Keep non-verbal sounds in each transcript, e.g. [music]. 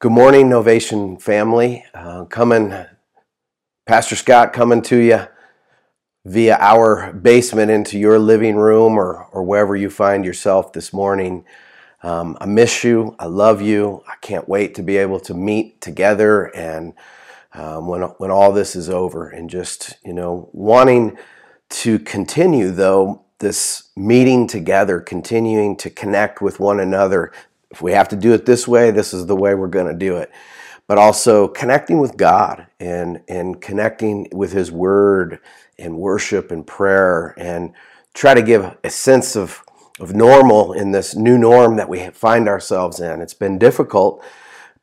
Good morning, Novation family. Uh, coming, Pastor Scott coming to you via our basement into your living room or, or wherever you find yourself this morning. Um, I miss you. I love you. I can't wait to be able to meet together and um, when, when all this is over and just, you know, wanting to continue though this meeting together, continuing to connect with one another if we have to do it this way, this is the way we're going to do it. But also connecting with God and, and connecting with His Word and worship and prayer and try to give a sense of, of normal in this new norm that we find ourselves in. It's been difficult,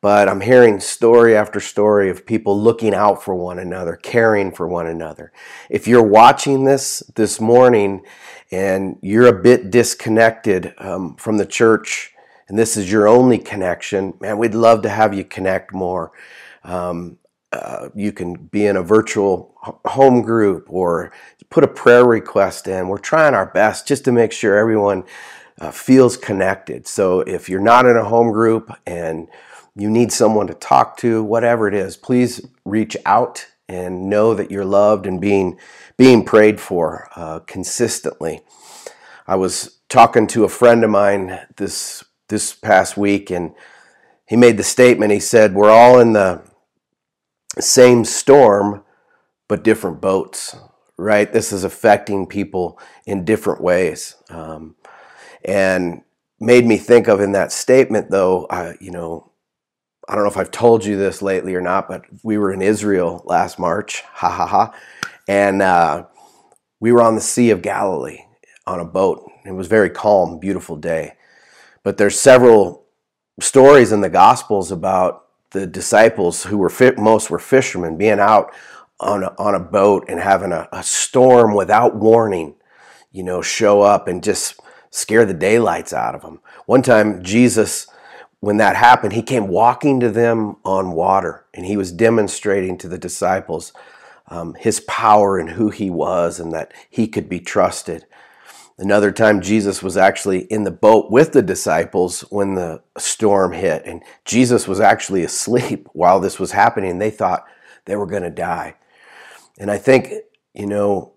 but I'm hearing story after story of people looking out for one another, caring for one another. If you're watching this this morning and you're a bit disconnected um, from the church, and this is your only connection, man, we'd love to have you connect more. Um, uh, you can be in a virtual home group or put a prayer request in. We're trying our best just to make sure everyone uh, feels connected. So if you're not in a home group and you need someone to talk to, whatever it is, please reach out and know that you're loved and being being prayed for uh, consistently. I was talking to a friend of mine this this past week, and he made the statement. He said, "We're all in the same storm, but different boats." Right? This is affecting people in different ways, um, and made me think of in that statement, though. I, you know, I don't know if I've told you this lately or not, but we were in Israel last March. Ha ha ha, and uh, we were on the Sea of Galilee on a boat. It was very calm, beautiful day but there's several stories in the Gospels about the disciples who were fit, most were fishermen being out on a, on a boat and having a, a storm without warning, you know, show up and just scare the daylights out of them. One time, Jesus, when that happened, he came walking to them on water and he was demonstrating to the disciples um, his power and who he was and that he could be trusted. Another time, Jesus was actually in the boat with the disciples when the storm hit, and Jesus was actually asleep [laughs] while this was happening. They thought they were going to die. And I think, you know,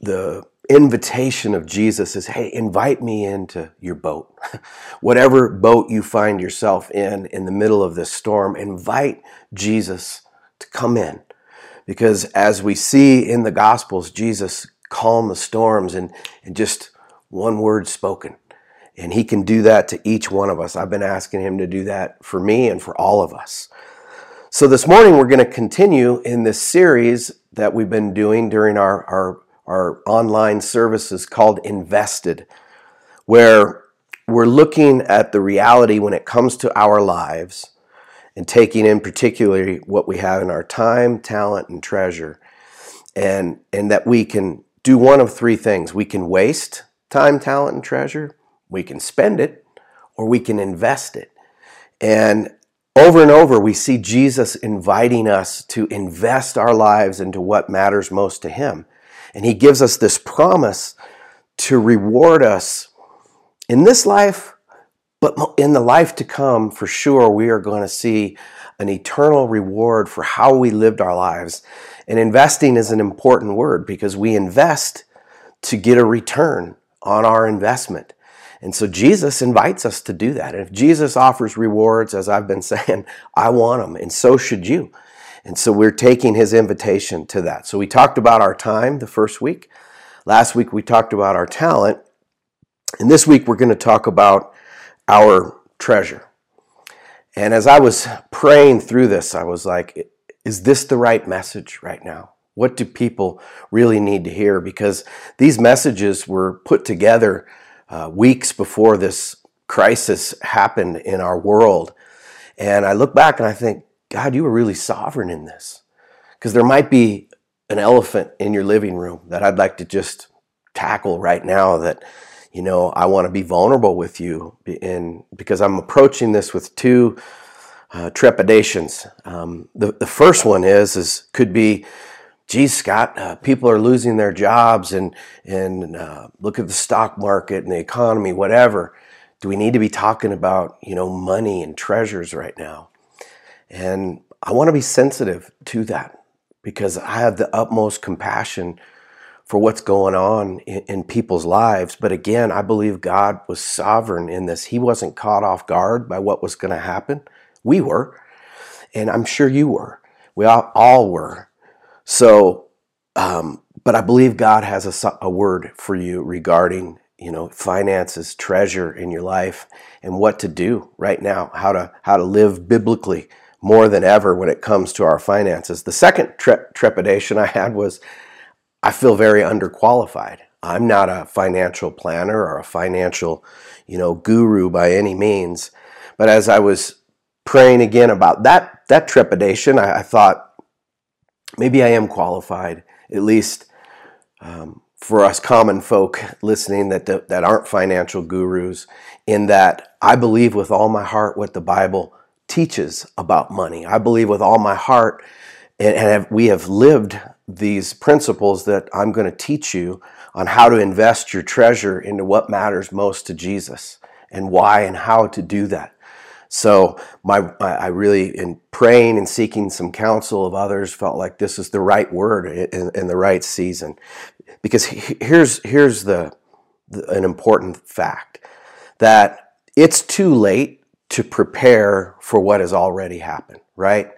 the invitation of Jesus is hey, invite me into your boat. [laughs] Whatever boat you find yourself in in the middle of this storm, invite Jesus to come in. Because as we see in the Gospels, Jesus calmed the storms and, and just one word spoken. And he can do that to each one of us. I've been asking him to do that for me and for all of us. So this morning we're going to continue in this series that we've been doing during our, our, our online services called Invested, where we're looking at the reality when it comes to our lives and taking in particularly what we have in our time, talent, and treasure. And, and that we can do one of three things. We can waste time, talent, and treasure. We can spend it or we can invest it. And over and over, we see Jesus inviting us to invest our lives into what matters most to Him. And He gives us this promise to reward us in this life, but in the life to come, for sure, we are going to see an eternal reward for how we lived our lives. And investing is an important word because we invest to get a return on our investment. And so Jesus invites us to do that. And if Jesus offers rewards, as I've been [laughs] saying, I want them, and so should you. And so we're taking his invitation to that. So we talked about our time the first week. Last week we talked about our talent. And this week we're going to talk about our treasure. And as I was praying through this, I was like, is this the right message right now? What do people really need to hear? Because these messages were put together uh, weeks before this crisis happened in our world. And I look back and I think, God, you were really sovereign in this. Because there might be an elephant in your living room that I'd like to just tackle right now that you know I want to be vulnerable with you in because I'm approaching this with two uh, trepidations. Um, the the first one is is could be geez, Scott, uh, people are losing their jobs and, and uh, look at the stock market and the economy, whatever. Do we need to be talking about, you know, money and treasures right now? And I want to be sensitive to that because I have the utmost compassion for what's going on in, in, people's lives. But again, I believe God was sovereign in this. He wasn't caught off guard by what was going to happen. We were, and I'm sure you were. We all, all were. So, um, but I believe God has a, a word for you regarding you know finances treasure in your life and what to do right now how to how to live biblically more than ever when it comes to our finances the second tre- trepidation i had was I feel very underqualified. I'm not a financial planner or a financial, you know, guru by any means. But as I was praying again about that that trepidation, I, I thought maybe I am qualified, at least um, for us common folk listening that that aren't financial gurus. In that I believe with all my heart what the Bible teaches about money. I believe with all my heart, and, and have, we have lived these principles that I'm going to teach you on how to invest your treasure into what matters most to Jesus and why and how to do that. So my I really in praying and seeking some counsel of others felt like this is the right word in, in the right season because here's here's the, the an important fact that it's too late to prepare for what has already happened, right?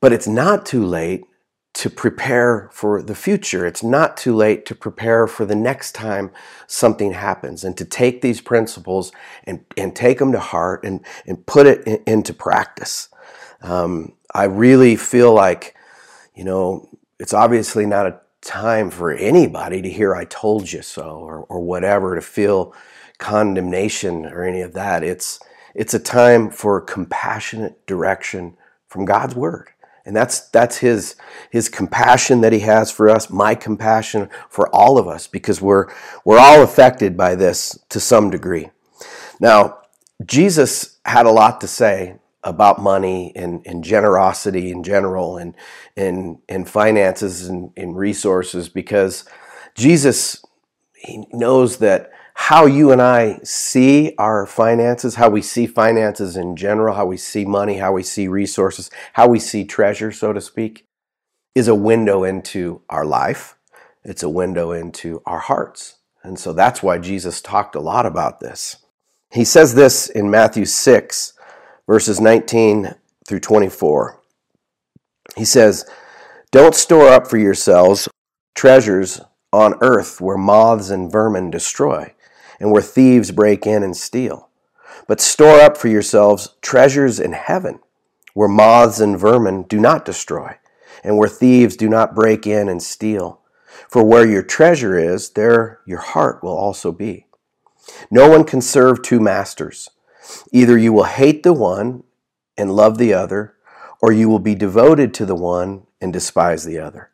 But it's not too late to prepare for the future. It's not too late to prepare for the next time something happens and to take these principles and, and take them to heart and, and put it in, into practice. Um, I really feel like, you know, it's obviously not a time for anybody to hear I told you so or, or whatever, to feel condemnation or any of that. It's, it's a time for compassionate direction from God's Word. And that's that's his his compassion that he has for us, my compassion for all of us because we're we're all affected by this to some degree. Now, Jesus had a lot to say about money and, and generosity in general and and, and finances and, and resources because Jesus he knows that how you and I see our finances, how we see finances in general, how we see money, how we see resources, how we see treasure, so to speak, is a window into our life. It's a window into our hearts. And so that's why Jesus talked a lot about this. He says this in Matthew 6, verses 19 through 24. He says, Don't store up for yourselves treasures on earth where moths and vermin destroy and where thieves break in and steal. But store up for yourselves treasures in heaven, where moths and vermin do not destroy, and where thieves do not break in and steal. For where your treasure is, there your heart will also be. No one can serve two masters. Either you will hate the one and love the other, or you will be devoted to the one and despise the other.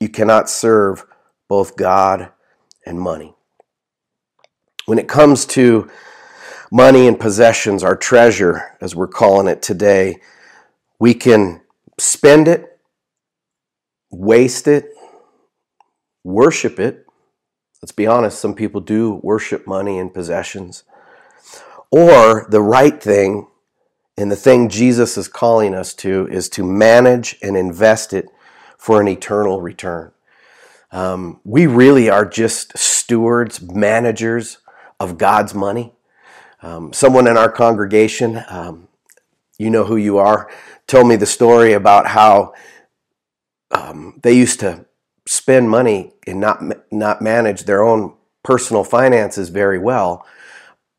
You cannot serve both God and money. When it comes to money and possessions, our treasure, as we're calling it today, we can spend it, waste it, worship it. Let's be honest, some people do worship money and possessions. Or the right thing, and the thing Jesus is calling us to, is to manage and invest it for an eternal return. Um, we really are just stewards, managers of God's money. Um, someone in our congregation, um, you know who you are, told me the story about how um, they used to spend money and not not manage their own personal finances very well,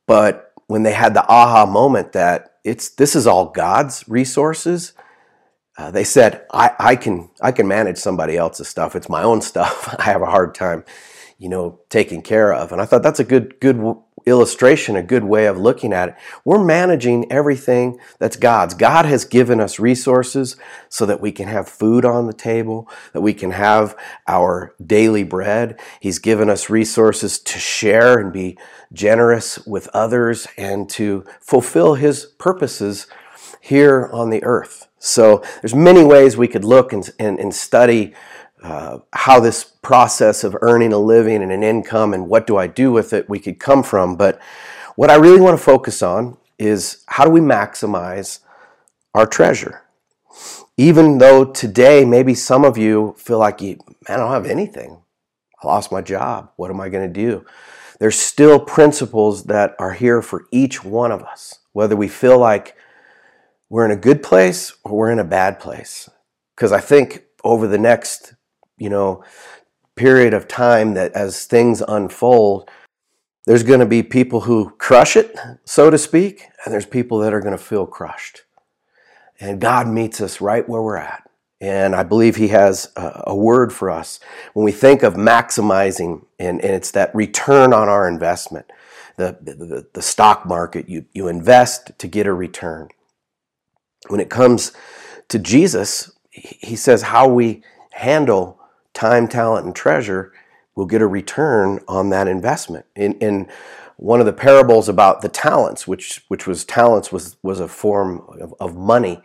but when they had the aha moment that it's this is all God's resources, uh, they said, I, I can I can manage somebody else's stuff. It's my own stuff. [laughs] I have a hard time you know, taken care of. And I thought that's a good, good illustration, a good way of looking at it. We're managing everything that's God's. God has given us resources so that we can have food on the table, that we can have our daily bread. He's given us resources to share and be generous with others and to fulfill His purposes here on the earth. So there's many ways we could look and, and, and study uh, how this process of earning a living and an income and what do I do with it we could come from. But what I really want to focus on is how do we maximize our treasure. Even though today, maybe some of you feel like, you, man, I don't have anything. I lost my job. What am I going to do? There's still principles that are here for each one of us, whether we feel like we're in a good place or we're in a bad place. Because I think over the next, you know, period of time that as things unfold, there's going to be people who crush it, so to speak, and there's people that are going to feel crushed. And God meets us right where we're at. And I believe He has a, word for us when we think of maximizing, and, and it's that return on our investment. The, the, the stock market, you, you invest to get a return. When it comes to Jesus, he says how we handle time, talent, and treasure will get a return on that investment. In, in one of the parables about the talents, which which was talents was was a form of, of money.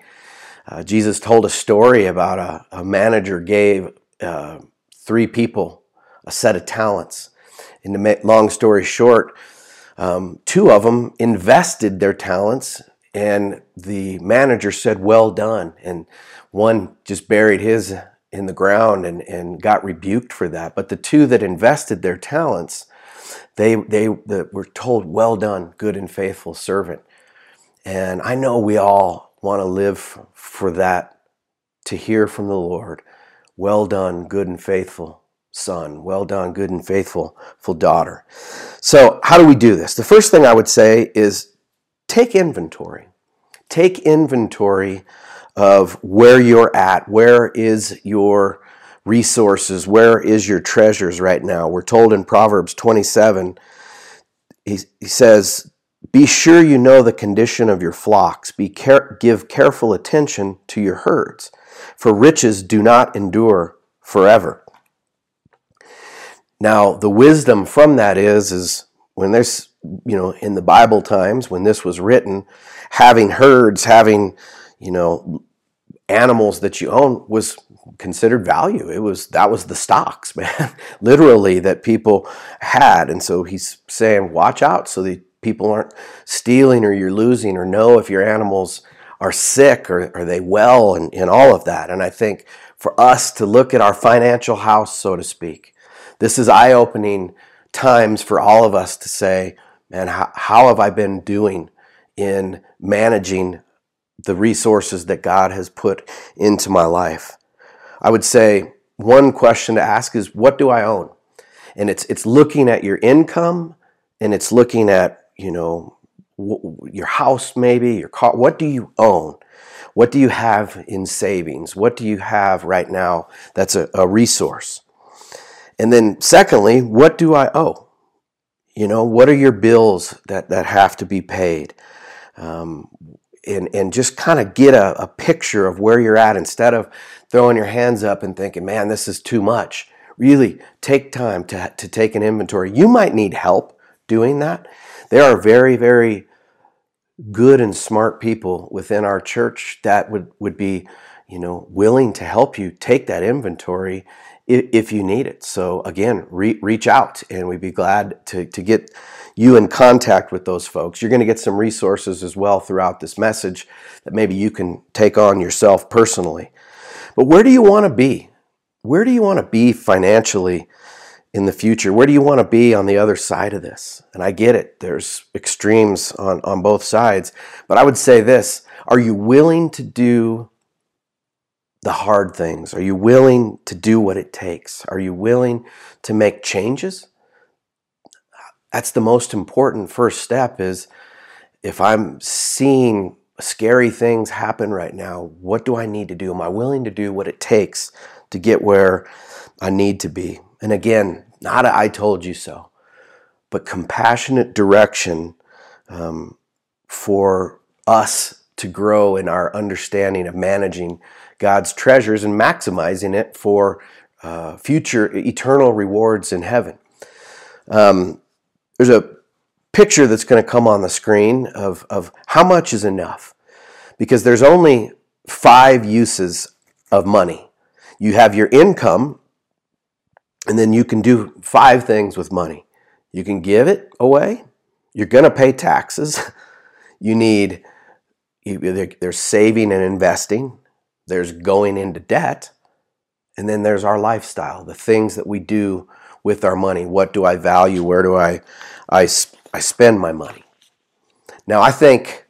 Uh, Jesus told a story about a, a manager gave uh, three people a set of talents. And to make long story short, um, two of them invested their talents and the manager said, Well done. And one just buried his in the ground and, and got rebuked for that. But the two that invested their talents, they, they, were told, Well done, good and faithful servant. And I know we all want to live for that, to hear from the Lord, Well done, good and faithful son. Well done, good and faithful daughter. So, how do we do this? The first thing I would say is take inventory. Take inventory of where you're at. Where is your resources? Where is your treasures right now? We're told in Proverbs 27, he, he says, Be sure you know the condition of your flocks. Be care- give careful attention to your herds, for riches do not endure forever. Now, the wisdom from that is, is when there's, you know, in the Bible times, when this was written, having herds, having, you know, animals that you own was considered value. It was that was the stocks, [laughs] man, literally that people had. And so he's saying, watch out so that people aren't stealing or you're losing or know if your animals are sick or are they well and, and all of that. And I think for us to look at our financial house, so to speak, this is eye opening times for all of us to say, man, how, how have I been doing in managing the resources that God has put into my life. I would say one question to ask is what do I own? And it's it's looking at your income and it's looking at, you know, your house maybe, your car, what do you own? What do you have in savings? What do you have right now that's a, a resource? And then secondly, what do I owe? You know, what are your bills that, that have to be paid? Um, and, and just kind of get a, a picture of where you're at instead of throwing your hands up and thinking, man, this is too much. Really take time to, to take an inventory. You might need help doing that. There are very, very good and smart people within our church that would, would be, you know, willing to help you take that inventory if, if you need it. So again, re- reach out and we'd be glad to, to get you in contact with those folks. You're going to get some resources as well throughout this message that maybe you can take on yourself personally. But where do you want to be? Where do you want to be financially in the future? Where do you want to be on the other side of this? And I get it, there's extremes on, on both sides. But I would say this are you willing to do the hard things? Are you willing to do what it takes? Are you willing to make changes? That's the most important first step is if I'm seeing scary things happen right now, what do I need to do? Am I willing to do what it takes to get where I need to be? And again, not a I told you so, but compassionate direction um, for us to grow in our understanding of managing God's treasures and maximizing it for uh, future eternal rewards in heaven. Um, there's a picture that's going to come on the screen of, of how much is enough. Because there's only five uses of money. You have your income, and then you can do five things with money. You can give it away. You're going to pay taxes. [laughs] You need there's saving and investing, there's going into debt, and then there's our lifestyle, the things that we do with our money. What do I value? Where do I, I, I spend my money? Now, I think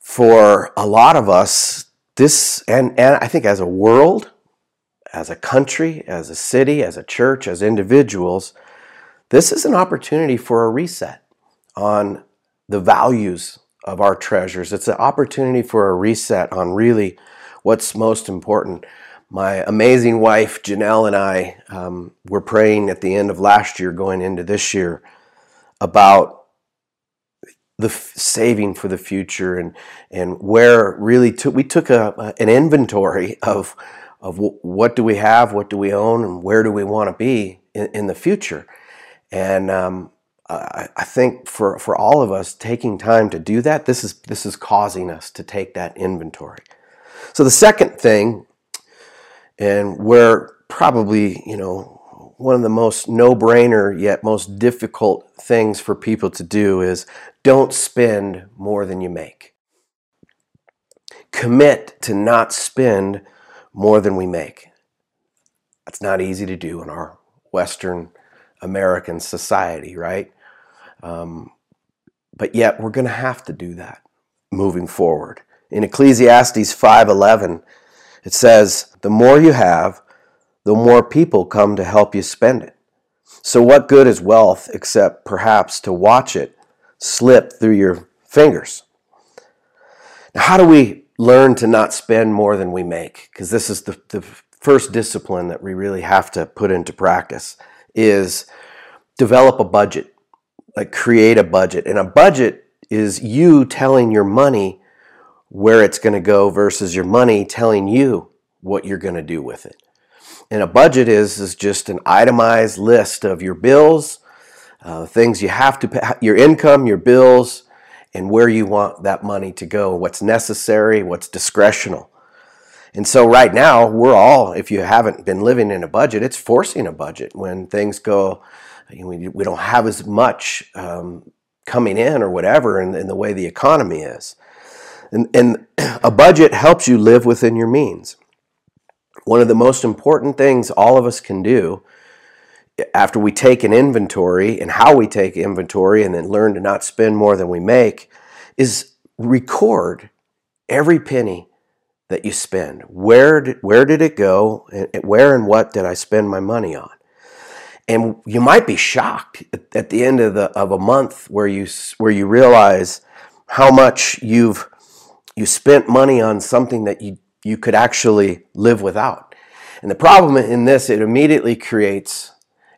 for a lot of us, this, and, and I think as a world, as a country, as a city, as a church, as individuals, this is an opportunity for a reset on the values of our treasures. It's an opportunity for a reset on really what's most important. My amazing wife, Janelle, and I um, were praying at the end of last year, going into this year, about the f- saving for the future and and where really we took a, an inventory of of w- what do we have, what do we own, and where do we want to be in, in the future. And um, I, I think for, for all of us taking time to do that, this is this is causing us to take that inventory. So the second thing, and where probably you know one of the most no-brainer yet most difficult things for people to do is don't spend more than you make. Commit to not spend more than we make. That's not easy to do in our Western American society, right? Um, but yet we're going to have to do that moving forward. In Ecclesiastes 5:11, it says, "The more you have, the more people come to help you spend it. So what good is wealth except perhaps to watch it slip through your fingers?" Now, how do we learn to not spend more than we make? Because this is the, the first discipline that we really have to put into practice is develop a budget like create a budget. And a budget is you telling your money where it's going to go versus your money telling you what you're going to do with it. And a budget is is just an itemized list of your bills, uh, things you have to pay, your income, your bills, and where you want that money to go, what's necessary, what's discretional. And so right now, we're all, if you haven't been living in a budget, it's forcing a budget when things go we, we don't have as much um, coming in or whatever in, in, the way the economy is. And, and [clears throat] a budget helps you live within your means. One of the most important things all of us can do after we take an inventory and how we take inventory and then learn to not spend more than we make is record every penny that you spend. Where did, where did it go? Where and what did I spend my money on? and you might be shocked at the end of the of a month where you where you realize how much you've you spent money on something that you you could actually live without. And the problem in this it immediately creates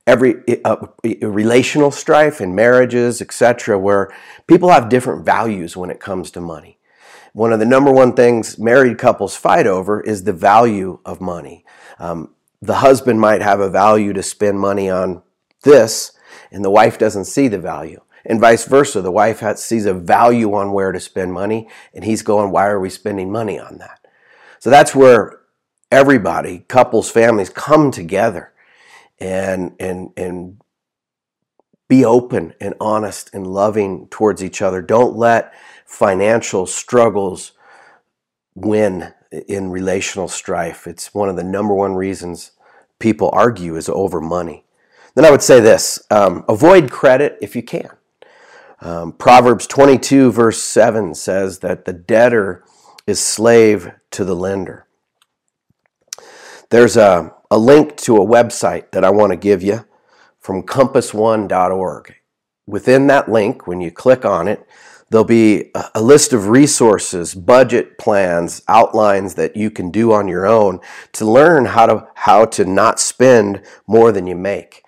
every uh, relational strife in marriages, etc., where people have different values when it comes to money. One of the number one things married couples fight over is the value of money. Um, the husband might have a value to spend money on this, and the wife doesn't see the value. And vice versa, the wife has, sees a value on where to spend money, and he's going, Why are we spending money on that? So that's where everybody, couples, families come together and, and, and be open and honest and loving towards each other. Don't let financial struggles win in relational strife. It's one of the number one reasons people argue is over money. Then I would say this um, avoid credit if you can. Um, Proverbs 22, verse 7 says that the debtor is slave to the lender. There's a, a link to a website that I want to give you from compassone.org. Within that link, when you click on it, There'll be a list of resources, budget plans, outlines that you can do on your own to learn how to, how to not spend more than you make.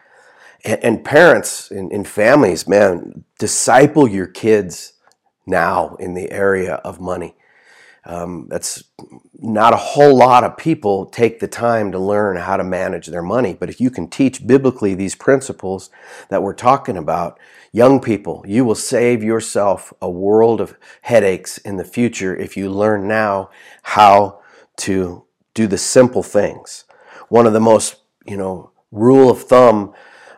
And, parents and, and families, man, disciple your kids now in the area of money. Um, that's not a whole lot of people take the time to learn how to manage their money. But if you can teach biblically these principles that we're talking about, young people, you will save yourself a world of headaches in the future if you learn now how to do the simple things. One of the most, you know, rule of thumb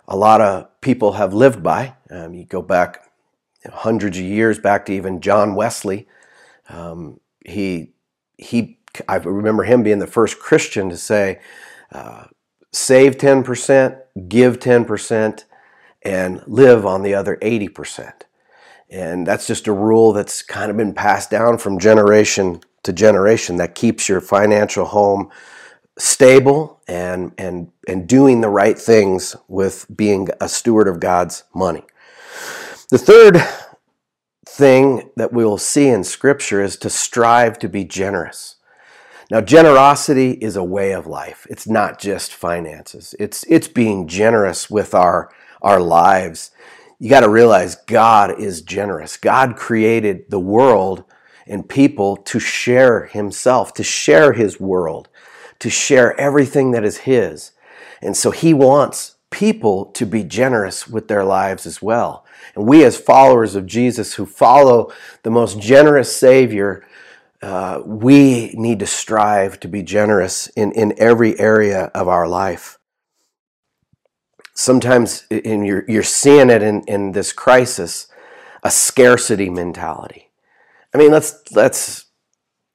a lot of people have lived by. Um, you go back hundreds of years back to even John Wesley Um, he he. I remember him being the first Christian to say, uh, "Save ten percent, give ten percent, and live on the other eighty percent." And that's just a rule that's kind of been passed down from generation to generation that keeps your financial home stable and and and doing the right things with being a steward of God's money. The third thing that we will see in scripture is to strive to be generous. Now generosity is a way of life. It's not just finances. It's it's being generous with our our lives. You got to realize God is generous. God created the world and people to share himself, to share his world to share everything that is His. And so He wants people to be generous with their lives as well. And we, as followers of Jesus who follow the most generous Savior, uh, we need to strive to be generous in, in every area of our life. Sometimes in your, you're seeing it in, in this crisis, a scarcity mentality. I mean, let's let's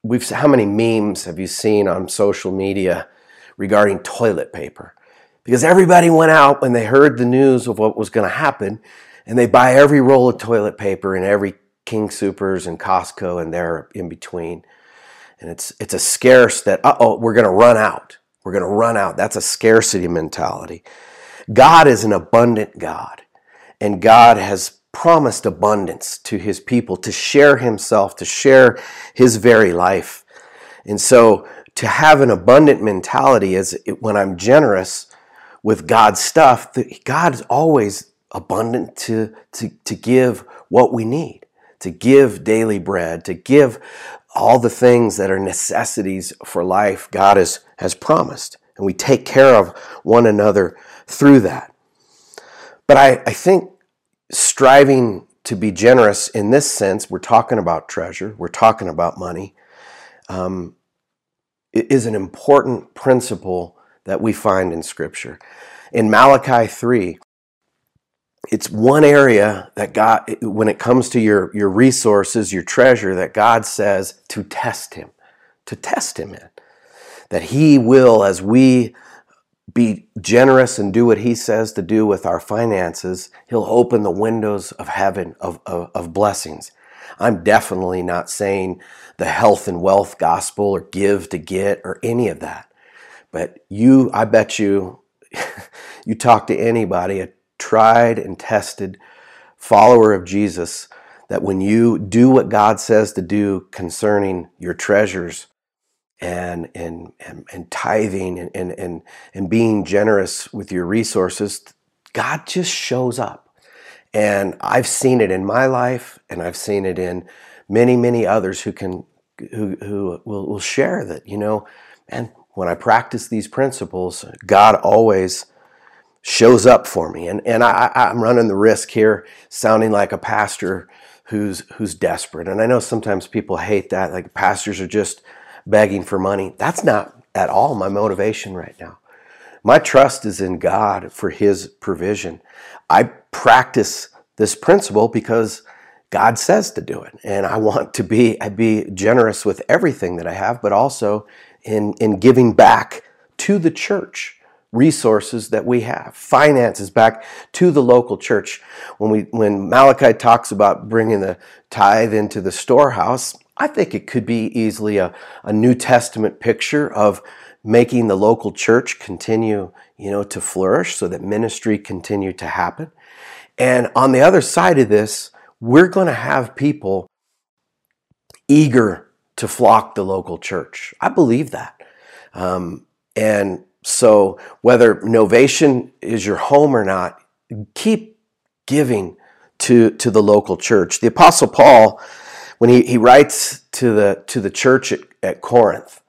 we've how many memes have you seen on social media regarding toilet paper? Because everybody went out when they heard the news of what was going to happen, and they buy every roll of toilet paper in every King Soopers and Costco and there in between. And it's it's a scarce that uh oh we're going to run out. We're going to run out. That's a scarcity mentality. God is an abundant God, and God has promised abundance to his people, to share himself, to share his very life. And so to have an abundant mentality is when I'm generous with God's stuff, God is always abundant to, to, to give what we need, to give daily bread, to give all the things that are necessities for life God has, has promised. And we take care of one another through that. But I, I think striving to be generous in this sense, we're talking about treasure, we're talking about money, um, is an important principle that we find in Scripture. In Malachi 3, it's one area that God, when it comes to your, your resources, your treasure, that God says to test Him, to test Him in. That He will, as we be generous and do what he says to do with our finances, he'll open the windows of heaven of, of, of, blessings. I'm definitely not saying the health and wealth gospel or give to get or any of that. But you, I bet you, [laughs] you talk to anybody, a tried and tested follower of Jesus, that when you do what God says to do concerning your treasures, and and and, and tithing and, and and and being generous with your resources, God just shows up. And I've seen it in my life, and I've seen it in many, many others who can who who will, will share that, you know, and when I practice these principles, God always shows up for me. And and I, I'm running the risk here, sounding like a pastor who's who's desperate. And I know sometimes people hate that, like pastors are just begging for money. That's not at all my motivation right now. My trust is in God for His provision. I practice this principle because God says to do it. And I want to be, I be generous with everything that I have, but also in, in giving back to the church resources that we have, finances back to the local church. When we when Malachi talks about bringing the tithe into the storehouse, I think it could be easily a, a New Testament picture of making the local church continue, you know, to flourish so that ministry continue to happen. And on the other side of this, we're going to have people eager to flock the local church. I believe that. Um, and so whether Novation is your home or not, keep giving to, to the local church. The Apostle Paul when he, he writes to the to the church at, at Corinth,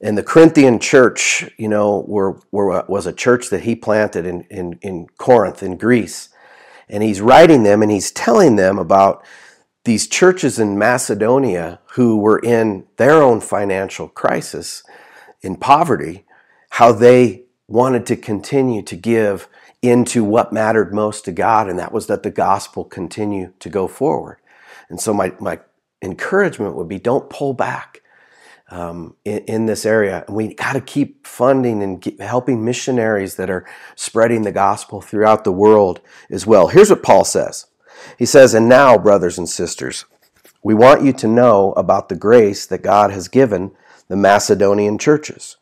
and the Corinthian church, you know, were, were was a church that he planted in, in, in Corinth in Greece. And he's writing them and he's telling them about these churches in Macedonia who were in their own financial crisis, in poverty, how they wanted to continue to give into what mattered most to God, and that was that the gospel continue to go forward. And so my, my encouragement would be don't pull back um, in, in, this area. And we got to keep funding and keep helping missionaries that are spreading the gospel throughout the world as well. Here's what Paul says He says, And now, brothers and sisters, we want you to know about the grace that God has given the Macedonian churches.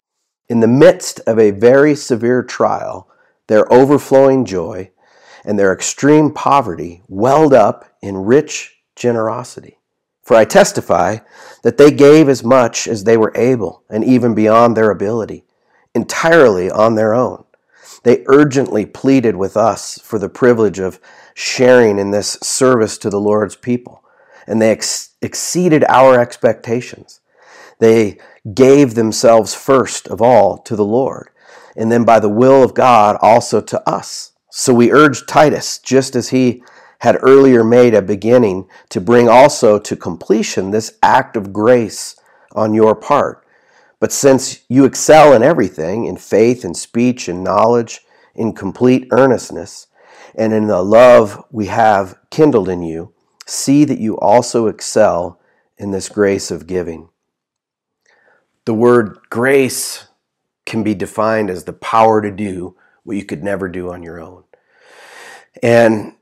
In the midst of a very severe trial, their overflowing joy and their extreme poverty welled up in rich generosity. For I testify that they gave as much as they were able, and even beyond their ability, entirely on their own. They urgently pleaded with us for the privilege of sharing in this service to the Lord's people, and they ex- exceeded our expectations. They gave themselves first of all to the Lord, and then by the will of God also to us. So we urge Titus, just as he had earlier made a beginning to bring also to completion this act of grace on your part. But since you excel in everything, in faith and speech and knowledge, in complete earnestness, and in the love we have kindled in you, see that you also excel in this grace of giving. The word grace can be defined as the power to do what you could never do on your own. And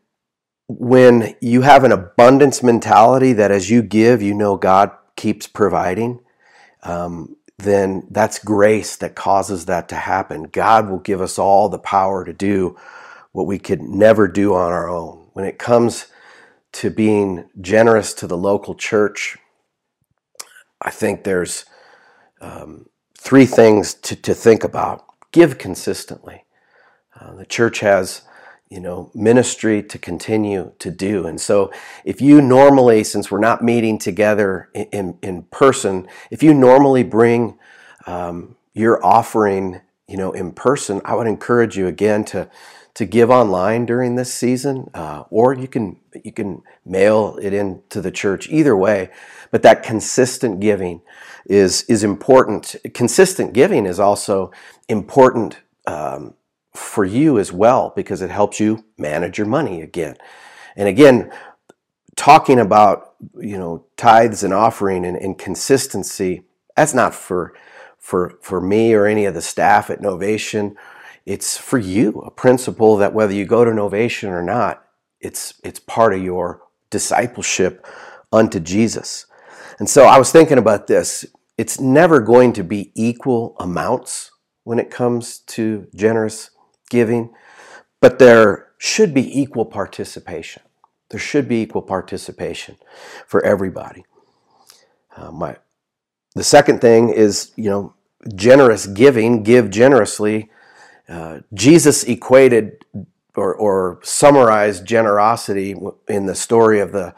when you have an abundance mentality that as you give, you know God keeps providing, um, then that's grace that causes that to happen. God will give us all the power to do what we could never do on our own. When it comes to being generous to the local church, I think there's um, three things to, to think about. Give consistently. Uh, the church has you know, ministry to continue to do. And so, if you normally, since we're not meeting together in, in, person, if you normally bring um, your offering, you know, in person, I would encourage you again to to give online during this season, uh, or you can you can mail it in to the church. Either way, but that consistent giving is is important. Consistent giving is also important. Um, for you as well because it helps you manage your money again. And again, talking about you know tithes and offering and, and consistency, that's not for for for me or any of the staff at Novation. It's for you, a principle that whether you go to Novation or not, it's it's part of your discipleship unto Jesus. And so I was thinking about this. It's never going to be equal amounts when it comes to generous giving, but there should be equal participation. There should be equal participation for everybody. Uh, my, the second thing is, you know, generous giving, give generously. Uh, Jesus equated or, or summarized generosity in the story of the,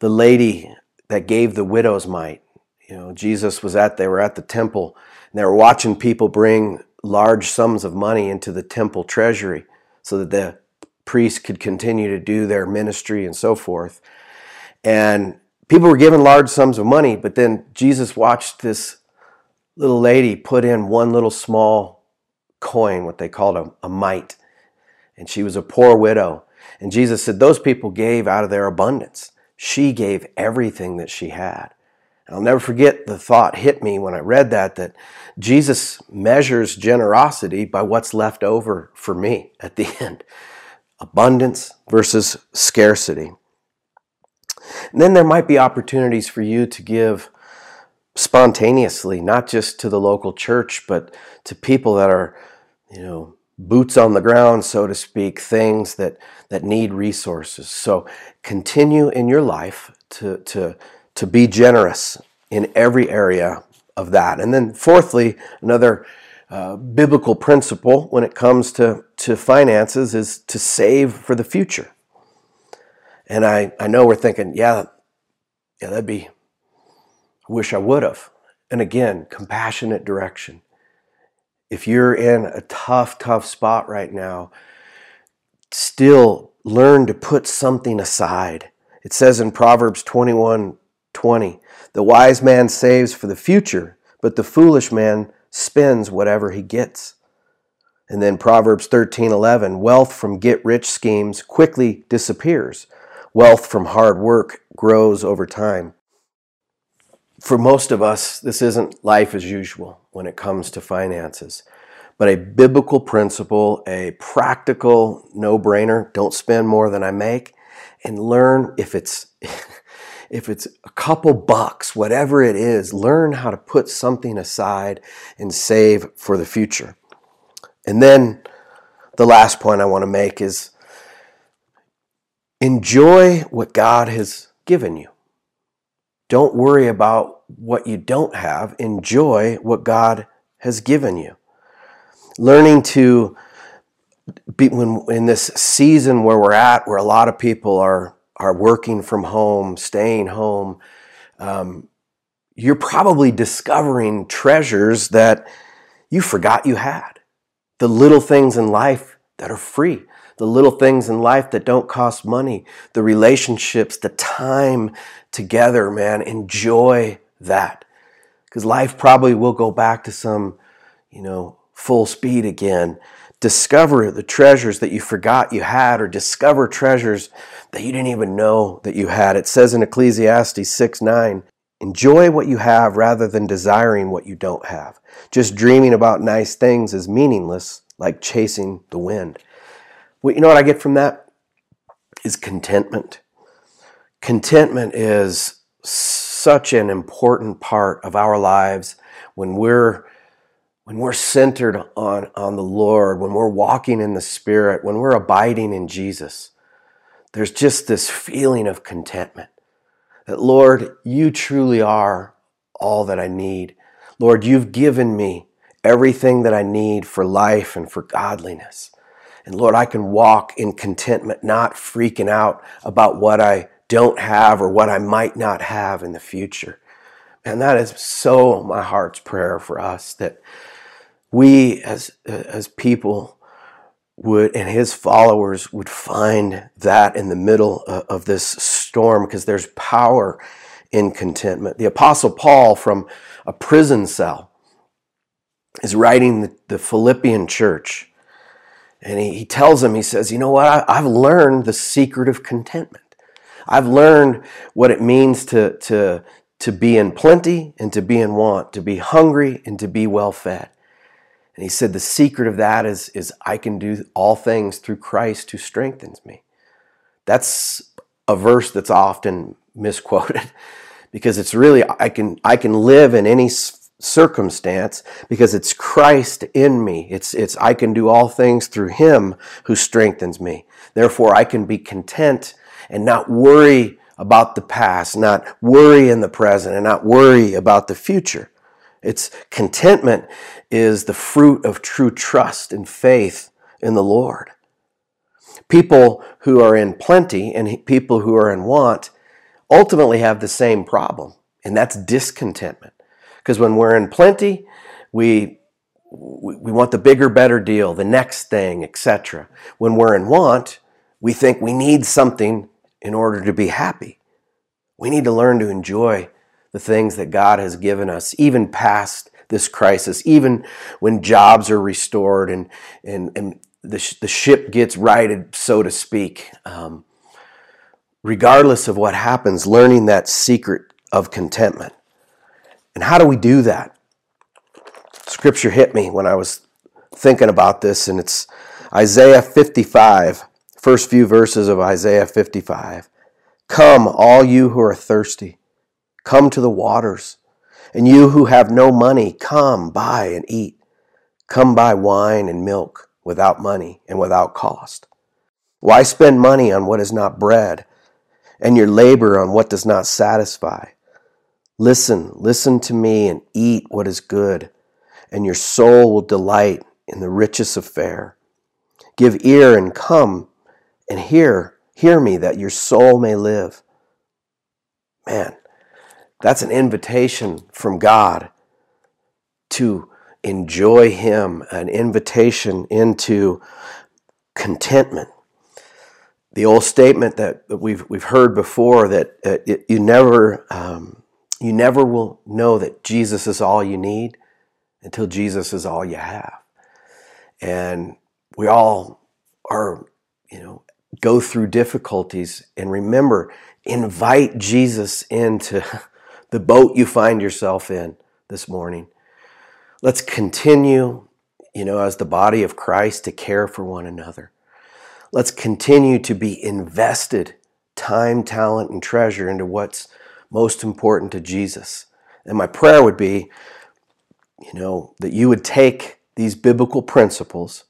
the lady that gave the widow's mite. You know, Jesus was at, they were at the temple and they were watching people bring large sums of money into the temple treasury so that the priests could continue to do their ministry and so forth. And people were given large sums of money, but then Jesus watched this little lady put in one little small coin, what they called a, a mite. And she was a poor widow. And Jesus said, Those people gave out of their abundance. She gave everything that she had. I'll never forget the thought hit me when I read that that Jesus measures generosity by what's left over for me at the [laughs] end. Abundance versus scarcity. And then there might be opportunities for you to give spontaneously, not just to the local church, but to people that are, you know, boots on the ground, so to speak, things that, that need resources. So continue in your life to, to to be generous in every area of that. And then, fourthly, another uh, biblical principle when it comes to, to finances is to save for the future. And I, I know we're thinking, yeah, yeah, that'd be, I wish I would have. And again, compassionate direction. If you're in a tough, tough spot right now, still learn to put something aside. It says in Proverbs 21 20. The wise man saves for the future, but the foolish man spends whatever he gets. And then Proverbs 13:11, wealth from get-rich schemes quickly disappears. Wealth from hard work grows over time. for most of us, this isn't life as usual when it comes to finances. But a biblical principle, a practical no brainer, don't spend more than I make, and learn if it's. [laughs] if it's a couple bucks, whatever it is, learn how to put something aside and save for the future. And then the last point I want to make is enjoy what God has given you. Don't worry about what you don't have. Enjoy what God has given you. Learning to be when in this season where we're at, where a lot of people are are working from home, staying home, um, you're probably discovering treasures that you forgot you had. The little things in life that are free, the little things in life that don't cost money, the relationships, the time together, man. Enjoy that. Because life probably will go back to some, you know, full speed again discover the treasures that you forgot you had or discover treasures that you didn't even know that you had. It says in Ecclesiastes 6 9, enjoy what you have rather than desiring what you don't have. Just dreaming about nice things is meaningless, like chasing the wind. Well, you know what I get from that? Is contentment. Contentment is such an important part of our lives when we're when we're centered on, on the Lord, when we're walking in the Spirit, when we're abiding in Jesus, there's just this feeling of contentment that, Lord, you truly are all that I need. Lord, you've given me everything that I need for life and for godliness. And Lord, I can walk in contentment, not freaking out about what I don't have or what I might not have in the future. And that is so my heart's prayer for us that we as as people would and his followers would find that in the middle of this storm because there's power in contentment. The apostle Paul from a prison cell is writing the, the Philippian church and he, he tells them, he says, you know what? I, I've learned the secret of contentment. I've learned what it means to, to, to be in plenty and to be in want, to be hungry and to be well fed. And he said, The secret of that is, is I can do all things through Christ who strengthens me. That's a verse that's often misquoted [laughs] because it's really, I can, I can live in any circumstance because it's Christ in me. It's, it's, I can do all things through him who strengthens me. Therefore, I can be content and not worry about the past, not worry in the present, and not worry about the future. It's contentment is the fruit of true trust and faith in the Lord. People who are in plenty and people who are in want ultimately have the same problem, and that's discontentment. Because when we're in plenty, we we want the bigger, better deal, the next thing, etc. When we're in want, we think we need something in order to be happy. We need to learn to enjoy the things that God has given us, even past this crisis, even when jobs are restored and, and, and the, sh- the ship gets righted, so to speak. Um, regardless of what happens, learning that secret of contentment. And how do we do that? Scripture hit me when I was thinking about this, and it's Isaiah 55, first few verses of Isaiah 55. Come, all you who are thirsty. Come to the waters. And you who have no money, come buy and eat. Come buy wine and milk without money and without cost. Why spend money on what is not bread, and your labor on what does not satisfy? Listen, listen to me and eat what is good, and your soul will delight in the richest of fare. Give ear and come and hear, hear me that your soul may live. Man, that's an invitation from God to enjoy Him, an invitation into contentment. The old statement that we've, we've heard before that uh, it, you, never, um, you never will know that Jesus is all you need until Jesus is all you have. And we all are, you know, go through difficulties and remember, invite Jesus into [laughs] the boat you find yourself in this morning. Let's continue, you know, as the body of Christ to care for one another. Let's continue to be invested time, talent, and treasure into what's most important to Jesus. And my prayer would be, you know, that you would take these biblical principles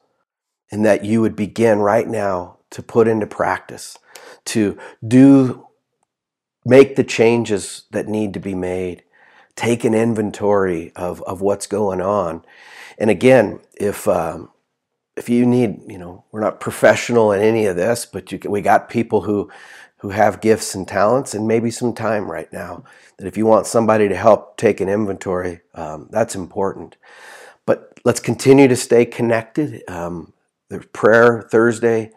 and that you would begin right now to put into practice, to do, make the changes that need to be made, take an inventory of, of what's going on. And again, if, um, if you need, you know, we're not professional in any of this, but you, we got people who, who have gifts and talents and maybe some time right now. That if you want somebody to help take an inventory, um, that's important. But let's continue to stay connected. Um, there's prayer Thursday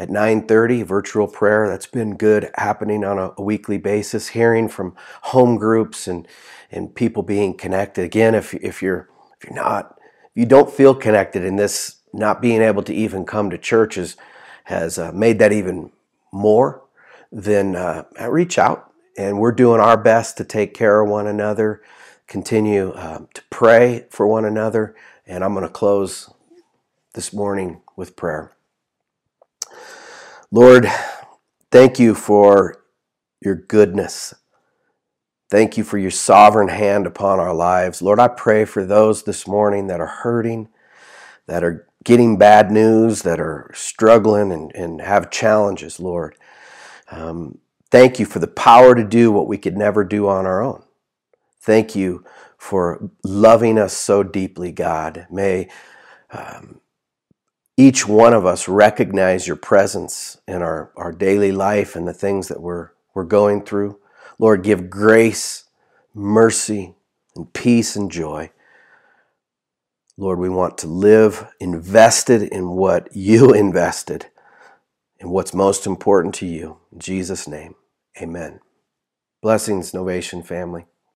at 9:30, virtual prayer. That's been good happening on a, a weekly basis. Hearing from home groups and and people being connected. Again, if if you're if you're not if you don't feel connected in this not being able to even come to churches has uh, made that even more, then uh, reach out. And we're doing our best to take care of one another, continue uh, to pray for one another. And I'm going to close this morning with prayer. Lord, thank you for your goodness. Thank you for your sovereign hand upon our lives. Lord, I pray for those this morning that are hurting, that are getting bad news, that are struggling and, and have challenges, Lord. Um, thank you for the power to do what we could never do on our own. Thank you for loving us so deeply, God. May um, each one of us recognize your presence in our, our daily life and the things that we're, we're going through. Lord, give grace, mercy, and peace and joy. Lord, we want to live invested in what you [laughs] invested and what's most important to you. In Jesus' name, amen. Blessings, Novation family.